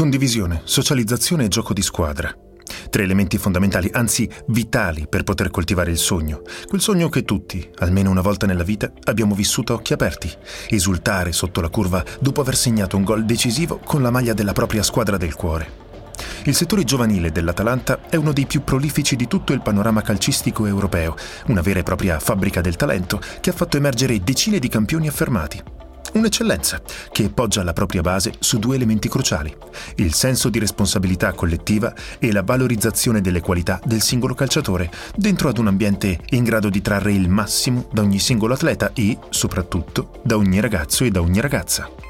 Condivisione, socializzazione e gioco di squadra. Tre elementi fondamentali, anzi vitali, per poter coltivare il sogno. Quel sogno che tutti, almeno una volta nella vita, abbiamo vissuto a occhi aperti. Esultare sotto la curva dopo aver segnato un gol decisivo con la maglia della propria squadra del cuore. Il settore giovanile dell'Atalanta è uno dei più prolifici di tutto il panorama calcistico europeo, una vera e propria fabbrica del talento che ha fatto emergere decine di campioni affermati. Un'eccellenza che poggia la propria base su due elementi cruciali, il senso di responsabilità collettiva e la valorizzazione delle qualità del singolo calciatore, dentro ad un ambiente in grado di trarre il massimo da ogni singolo atleta e, soprattutto, da ogni ragazzo e da ogni ragazza.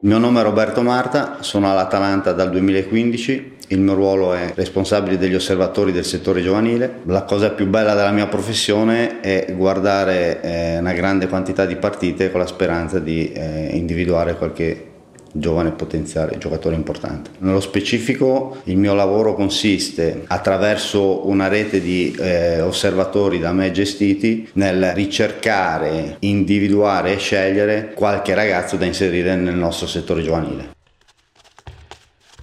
Il mio nome è Roberto Marta, sono all'Atalanta dal 2015, il mio ruolo è responsabile degli osservatori del settore giovanile. La cosa più bella della mia professione è guardare eh, una grande quantità di partite con la speranza di eh, individuare qualche giovane potenziale giocatore importante. Nello specifico il mio lavoro consiste attraverso una rete di eh, osservatori da me gestiti nel ricercare, individuare e scegliere qualche ragazzo da inserire nel nostro settore giovanile.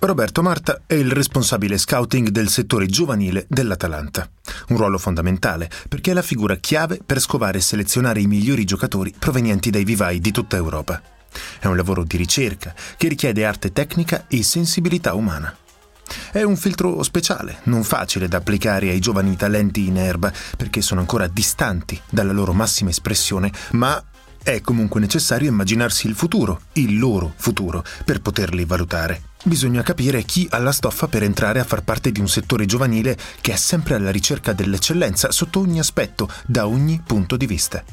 Roberto Marta è il responsabile scouting del settore giovanile dell'Atalanta. Un ruolo fondamentale perché è la figura chiave per scovare e selezionare i migliori giocatori provenienti dai vivai di tutta Europa. È un lavoro di ricerca che richiede arte tecnica e sensibilità umana. È un filtro speciale, non facile da applicare ai giovani talenti in erba perché sono ancora distanti dalla loro massima espressione, ma è comunque necessario immaginarsi il futuro, il loro futuro, per poterli valutare. Bisogna capire chi ha la stoffa per entrare a far parte di un settore giovanile che è sempre alla ricerca dell'eccellenza sotto ogni aspetto, da ogni punto di vista.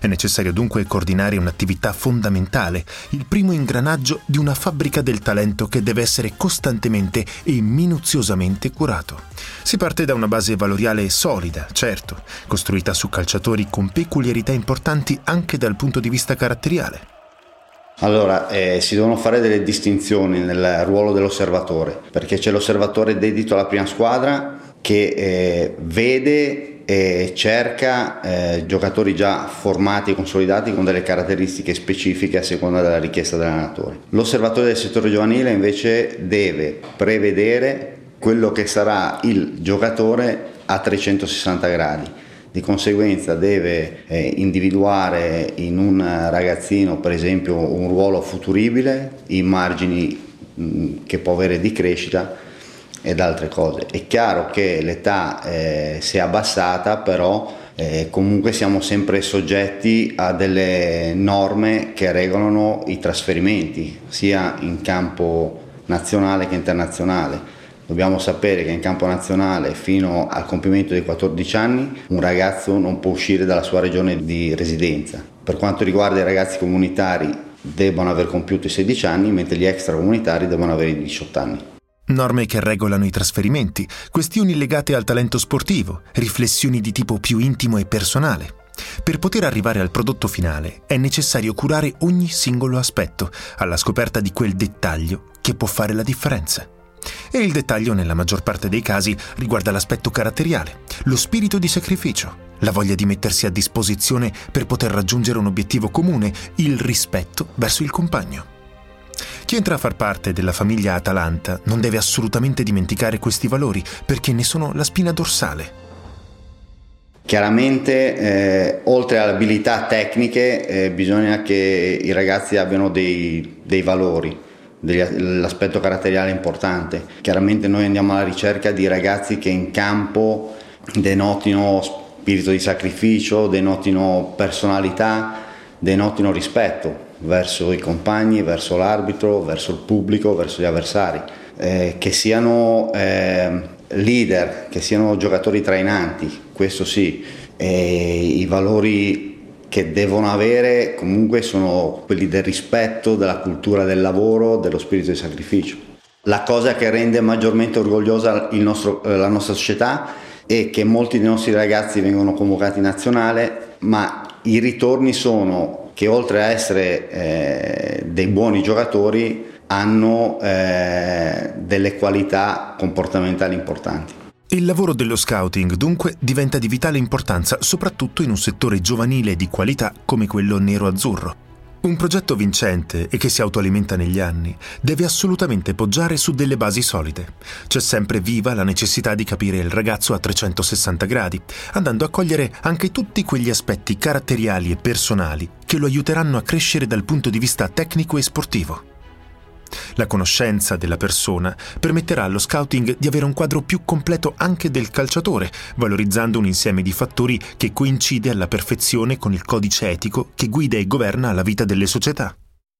È necessario dunque coordinare un'attività fondamentale, il primo ingranaggio di una fabbrica del talento che deve essere costantemente e minuziosamente curato. Si parte da una base valoriale solida, certo, costruita su calciatori con peculiarità importanti anche dal punto di vista caratteriale. Allora, eh, si devono fare delle distinzioni nel ruolo dell'osservatore, perché c'è l'osservatore dedito alla prima squadra che eh, vede e cerca eh, giocatori già formati e consolidati con delle caratteristiche specifiche a seconda della richiesta dell'allenatore. L'osservatore del settore giovanile invece deve prevedere quello che sarà il giocatore a 360 gradi. Di conseguenza deve eh, individuare in un ragazzino per esempio un ruolo futuribile, i margini mh, che può avere di crescita ed altre cose. È chiaro che l'età eh, si è abbassata, però eh, comunque siamo sempre soggetti a delle norme che regolano i trasferimenti, sia in campo nazionale che internazionale. Dobbiamo sapere che in campo nazionale fino al compimento dei 14 anni un ragazzo non può uscire dalla sua regione di residenza. Per quanto riguarda i ragazzi comunitari devono aver compiuto i 16 anni, mentre gli extracomunitari devono avere i 18 anni. Norme che regolano i trasferimenti, questioni legate al talento sportivo, riflessioni di tipo più intimo e personale. Per poter arrivare al prodotto finale è necessario curare ogni singolo aspetto, alla scoperta di quel dettaglio che può fare la differenza. E il dettaglio, nella maggior parte dei casi, riguarda l'aspetto caratteriale, lo spirito di sacrificio, la voglia di mettersi a disposizione per poter raggiungere un obiettivo comune, il rispetto verso il compagno. Chi entra a far parte della famiglia Atalanta non deve assolutamente dimenticare questi valori perché ne sono la spina dorsale. Chiaramente, eh, oltre alle abilità tecniche, eh, bisogna che i ragazzi abbiano dei, dei valori, degli, l'aspetto caratteriale importante. Chiaramente noi andiamo alla ricerca di ragazzi che in campo denotino spirito di sacrificio, denotino personalità, denotino rispetto verso i compagni, verso l'arbitro, verso il pubblico, verso gli avversari, eh, che siano eh, leader, che siano giocatori trainanti, questo sì, e i valori che devono avere comunque sono quelli del rispetto, della cultura del lavoro, dello spirito di sacrificio. La cosa che rende maggiormente orgogliosa nostro, eh, la nostra società è che molti dei nostri ragazzi vengono convocati in nazionale, ma i ritorni sono che oltre a essere eh, dei buoni giocatori hanno eh, delle qualità comportamentali importanti. Il lavoro dello scouting dunque diventa di vitale importanza soprattutto in un settore giovanile di qualità come quello nero-azzurro. Un progetto vincente e che si autoalimenta negli anni deve assolutamente poggiare su delle basi solide. C'è sempre viva la necessità di capire il ragazzo a 360 gradi, andando a cogliere anche tutti quegli aspetti caratteriali e personali che lo aiuteranno a crescere dal punto di vista tecnico e sportivo. La conoscenza della persona permetterà allo scouting di avere un quadro più completo anche del calciatore, valorizzando un insieme di fattori che coincide alla perfezione con il codice etico che guida e governa la vita delle società.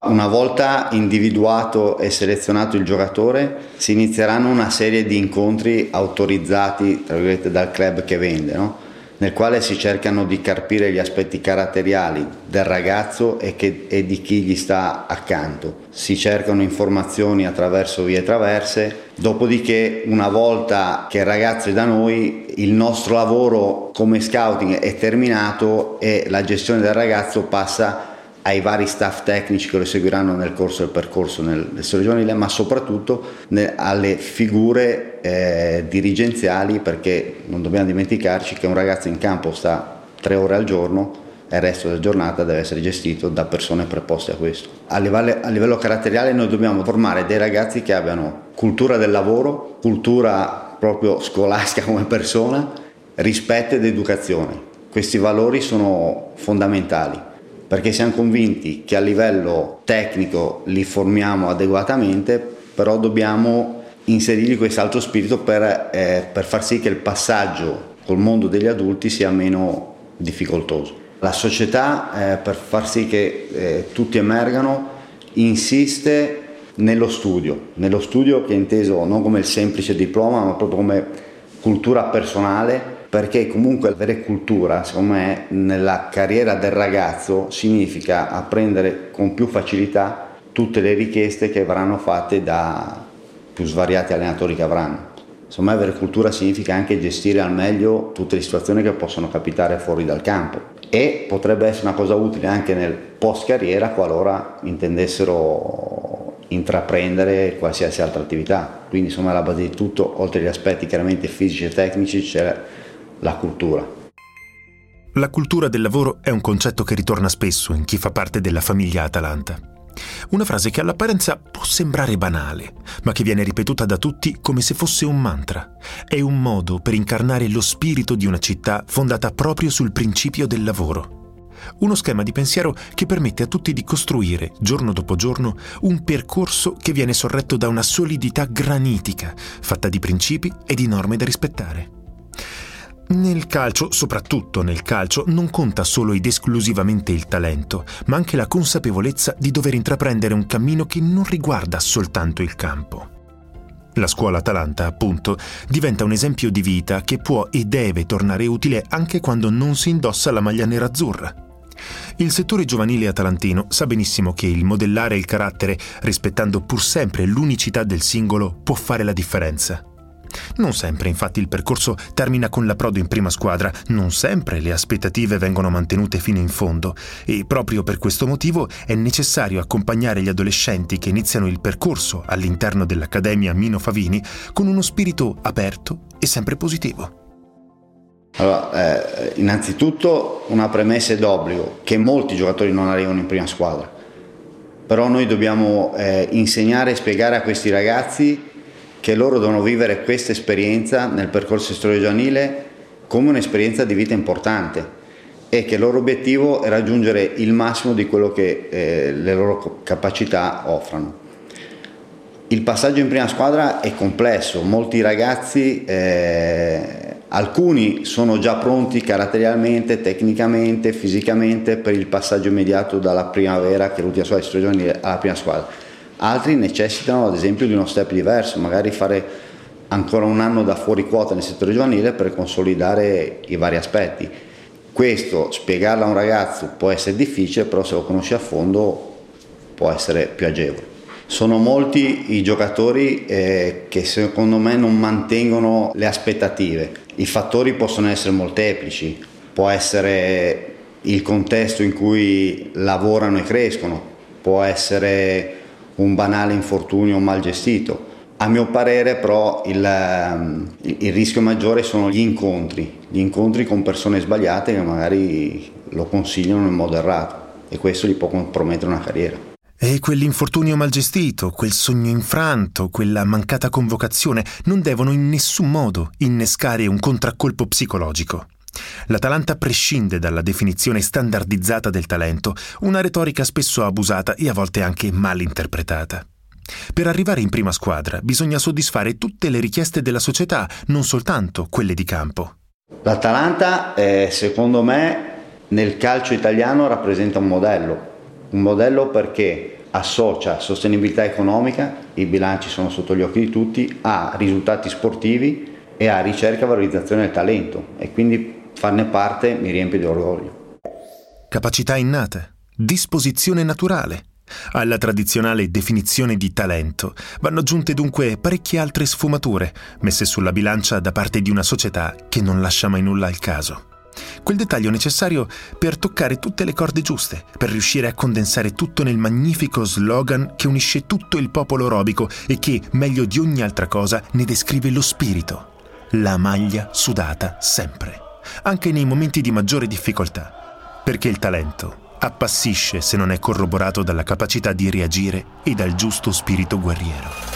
Una volta individuato e selezionato il giocatore, si inizieranno una serie di incontri autorizzati dal club che vende. No? Nel quale si cercano di carpire gli aspetti caratteriali del ragazzo e, che, e, di chi gli sta accanto. Si cercano informazioni attraverso vie traverse, dopodiché una volta che il ragazzo è da noi, il nostro lavoro come scouting è terminato e la gestione del ragazzo passa ai vari staff tecnici che lo seguiranno nel corso del percorso nel, nel giovanile, ma soprattutto alle figure eh, dirigenziali, perché non dobbiamo dimenticarci che un ragazzo in campo sta tre ore al giorno e il resto della giornata deve essere gestito da persone preposte a questo. A livello, a livello caratteriale noi dobbiamo formare dei ragazzi che abbiano cultura del lavoro, cultura proprio scolastica come persona, rispetto ed educazione. Questi valori sono fondamentali perché siamo convinti che a livello tecnico li formiamo adeguatamente, però dobbiamo inserirgli quest'altro spirito per, eh, per far sì che il passaggio col mondo degli adulti sia meno difficoltoso. La società, eh, per far sì che eh, tutti emergano, insiste nello studio, nello studio che è inteso non come il semplice diploma, ma proprio come cultura personale perché comunque avere cultura, secondo me, nella carriera del ragazzo significa apprendere con più facilità tutte le richieste che verranno fatte da più svariati allenatori che avranno. Me avere cultura significa anche gestire al meglio tutte le situazioni che possono capitare fuori dal campo e potrebbe essere una cosa utile anche nel post carriera qualora intendessero intraprendere qualsiasi altra attività. Quindi insomma alla base di tutto, oltre agli aspetti chiaramente fisici e tecnici, c'è la cultura. La cultura del lavoro è un concetto che ritorna spesso in chi fa parte della famiglia Atalanta. Una frase che all'apparenza può sembrare banale, ma che viene ripetuta da tutti come se fosse un mantra. È un modo per incarnare lo spirito di una città fondata proprio sul principio del lavoro. Uno schema di pensiero che permette a tutti di costruire, giorno dopo giorno, un percorso che viene sorretto da una solidità granitica, fatta di principi e di norme da rispettare. Nel calcio, soprattutto nel calcio, non conta solo ed esclusivamente il talento, ma anche la consapevolezza di dover intraprendere un cammino che non riguarda soltanto il campo. La scuola Atalanta, appunto, diventa un esempio di vita che può e deve tornare utile anche quando non si indossa la maglia nerazzurra. Il settore giovanile atalantino sa benissimo che il modellare il carattere, rispettando pur sempre l'unicità del singolo, può fare la differenza. Non sempre infatti il percorso termina con l'approdo in prima squadra, non sempre le aspettative vengono mantenute fino in fondo. E proprio per questo motivo è necessario accompagnare gli adolescenti che iniziano il percorso all'interno dell'Accademia Mino Favini con uno spirito aperto e sempre positivo. Allora, eh, innanzitutto una premessa è d'obbligo che molti giocatori non arrivano in prima squadra, però noi dobbiamo eh, insegnare e spiegare a questi ragazzi che loro devono vivere questa esperienza nel percorso storia giovanile come un'esperienza di vita importante e che il loro obiettivo è raggiungere il massimo di quello che eh, le loro capacità offrono. Il passaggio in prima squadra è complesso, molti ragazzi, eh, alcuni sono già pronti caratterialmente, tecnicamente, fisicamente per il passaggio immediato dalla primavera, che l'ultima di giovanile, alla prima squadra altri necessitano ad esempio di uno step diverso, magari fare ancora un anno da fuori quota nel settore giovanile per consolidare i vari aspetti. Questo spiegarlo a un ragazzo può essere difficile, però se lo conosci a fondo può essere più agevole. Sono molti i giocatori eh, che secondo me non mantengono le aspettative. I fattori possono essere molteplici, può essere il contesto in cui lavorano e crescono, può essere un banale infortunio mal gestito. A mio parere però il, ehm, il, rischio maggiore sono gli incontri, gli incontri con persone sbagliate che magari lo consigliano in modo errato e questo gli può compromettere una carriera. E quell'infortunio mal gestito, quel sogno infranto, quella mancata convocazione non devono in nessun modo innescare un contraccolpo psicologico. L'Atalanta prescinde dalla definizione standardizzata del talento, una retorica spesso abusata e a volte anche mal interpretata. Per arrivare in prima squadra bisogna soddisfare tutte le richieste della società, non soltanto quelle di campo. L'Atalanta, eh, secondo me, nel calcio italiano rappresenta un modello un modello perché associa sostenibilità economica, i bilanci sono sotto gli occhi di tutti, a risultati sportivi e a ricerca e valorizzazione del talento e quindi farne parte mi riempie di orgoglio. Capacità innate, disposizione naturale. Alla tradizionale definizione di talento vanno aggiunte dunque parecchie altre sfumature messe sulla bilancia da parte di una società che non lascia mai nulla al caso. Quel dettaglio necessario per toccare tutte le corde giuste, per riuscire a condensare tutto nel magnifico slogan che unisce tutto il popolo robico e che, meglio di ogni altra cosa, ne descrive lo spirito. La maglia sudata sempre, anche nei momenti di maggiore difficoltà. Perché il talento appassisce se non è corroborato dalla capacità di reagire e dal giusto spirito guerriero.